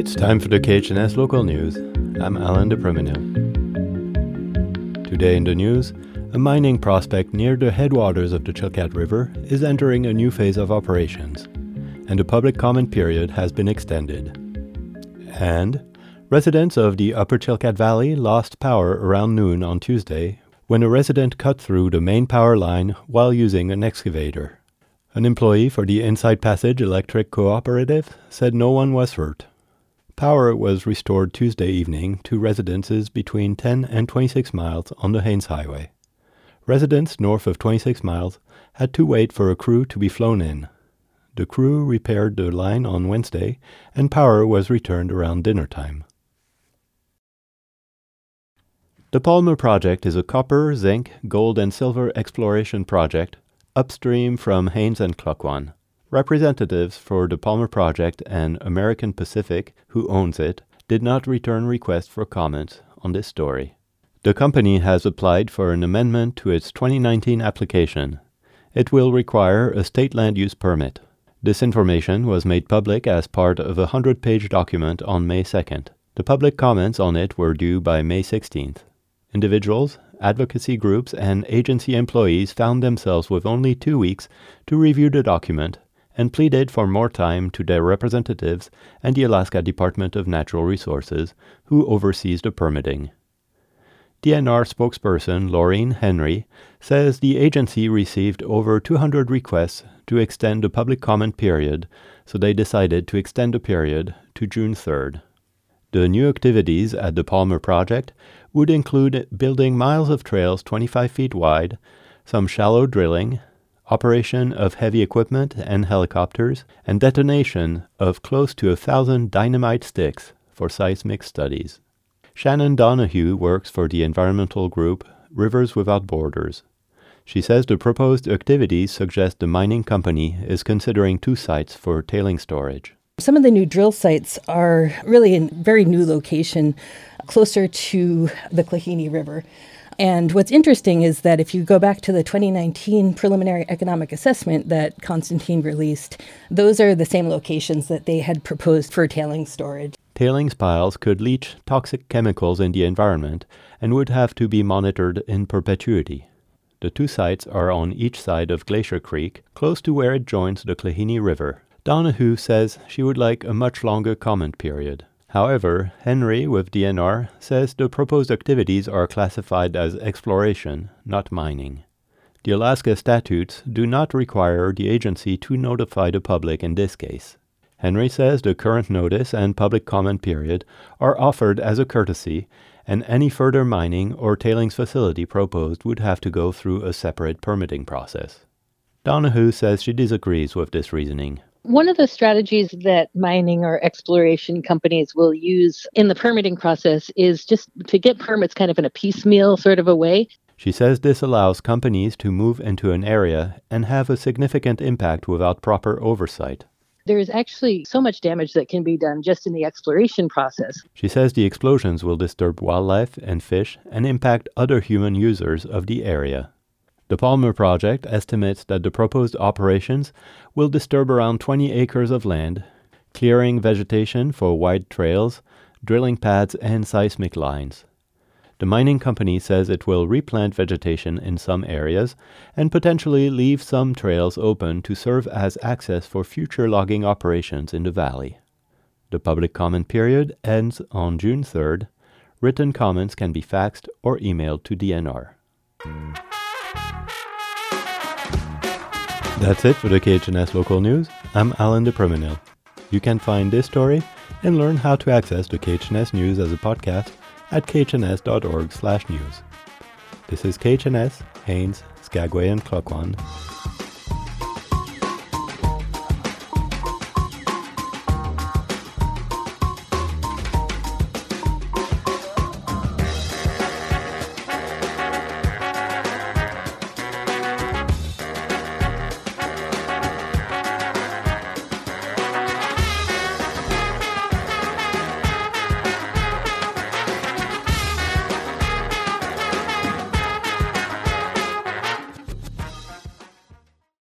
It's time for the KHNS local news. I'm Alan de Today in the news, a mining prospect near the headwaters of the Chilkat River is entering a new phase of operations, and the public comment period has been extended. And residents of the Upper Chilkat Valley lost power around noon on Tuesday when a resident cut through the main power line while using an excavator. An employee for the Inside Passage Electric Cooperative said no one was hurt. Power was restored Tuesday evening to residences between 10 and 26 miles on the Haines Highway. Residents north of 26 miles had to wait for a crew to be flown in. The crew repaired the line on Wednesday, and power was returned around dinner time. The Palmer Project is a copper, zinc, gold, and silver exploration project upstream from Haines and Klukwan. Representatives for the Palmer Project and American Pacific, who owns it, did not return requests for comment on this story. The company has applied for an amendment to its 2019 application. It will require a state land use permit. This information was made public as part of a 100 page document on May 2nd. The public comments on it were due by May 16th. Individuals, advocacy groups, and agency employees found themselves with only two weeks to review the document and pleaded for more time to their representatives and the Alaska Department of Natural Resources, who oversees the permitting. DNR spokesperson Laureen Henry says the agency received over 200 requests to extend the public comment period, so they decided to extend the period to June 3rd. The new activities at the Palmer Project would include building miles of trails 25 feet wide, some shallow drilling, operation of heavy equipment and helicopters, and detonation of close to a thousand dynamite sticks for seismic studies. Shannon Donahue works for the environmental group Rivers Without Borders. She says the proposed activities suggest the mining company is considering two sites for tailing storage. Some of the new drill sites are really in very new location, closer to the Klehini River. And what's interesting is that if you go back to the 2019 preliminary economic assessment that Constantine released, those are the same locations that they had proposed for tailing storage. Tailings piles could leach toxic chemicals in the environment and would have to be monitored in perpetuity. The two sites are on each side of Glacier Creek, close to where it joins the Klehini River. Donahue says she would like a much longer comment period. However, Henry with DNR says the proposed activities are classified as exploration, not mining. The Alaska statutes do not require the agency to notify the public in this case. Henry says the current notice and public comment period are offered as a courtesy, and any further mining or tailings facility proposed would have to go through a separate permitting process. Donahue says she disagrees with this reasoning. One of the strategies that mining or exploration companies will use in the permitting process is just to get permits kind of in a piecemeal sort of a way. She says this allows companies to move into an area and have a significant impact without proper oversight. There is actually so much damage that can be done just in the exploration process. She says the explosions will disturb wildlife and fish and impact other human users of the area. The Palmer Project estimates that the proposed operations will disturb around 20 acres of land, clearing vegetation for wide trails, drilling pads, and seismic lines. The mining company says it will replant vegetation in some areas and potentially leave some trails open to serve as access for future logging operations in the valley. The public comment period ends on June 3rd. Written comments can be faxed or emailed to DNR. That's it for the KHNS local news. I'm Alan de You can find this story and learn how to access the KHNS news as a podcast at khns.org/news. This is KHNS, Haines, Skagway, and Klukwan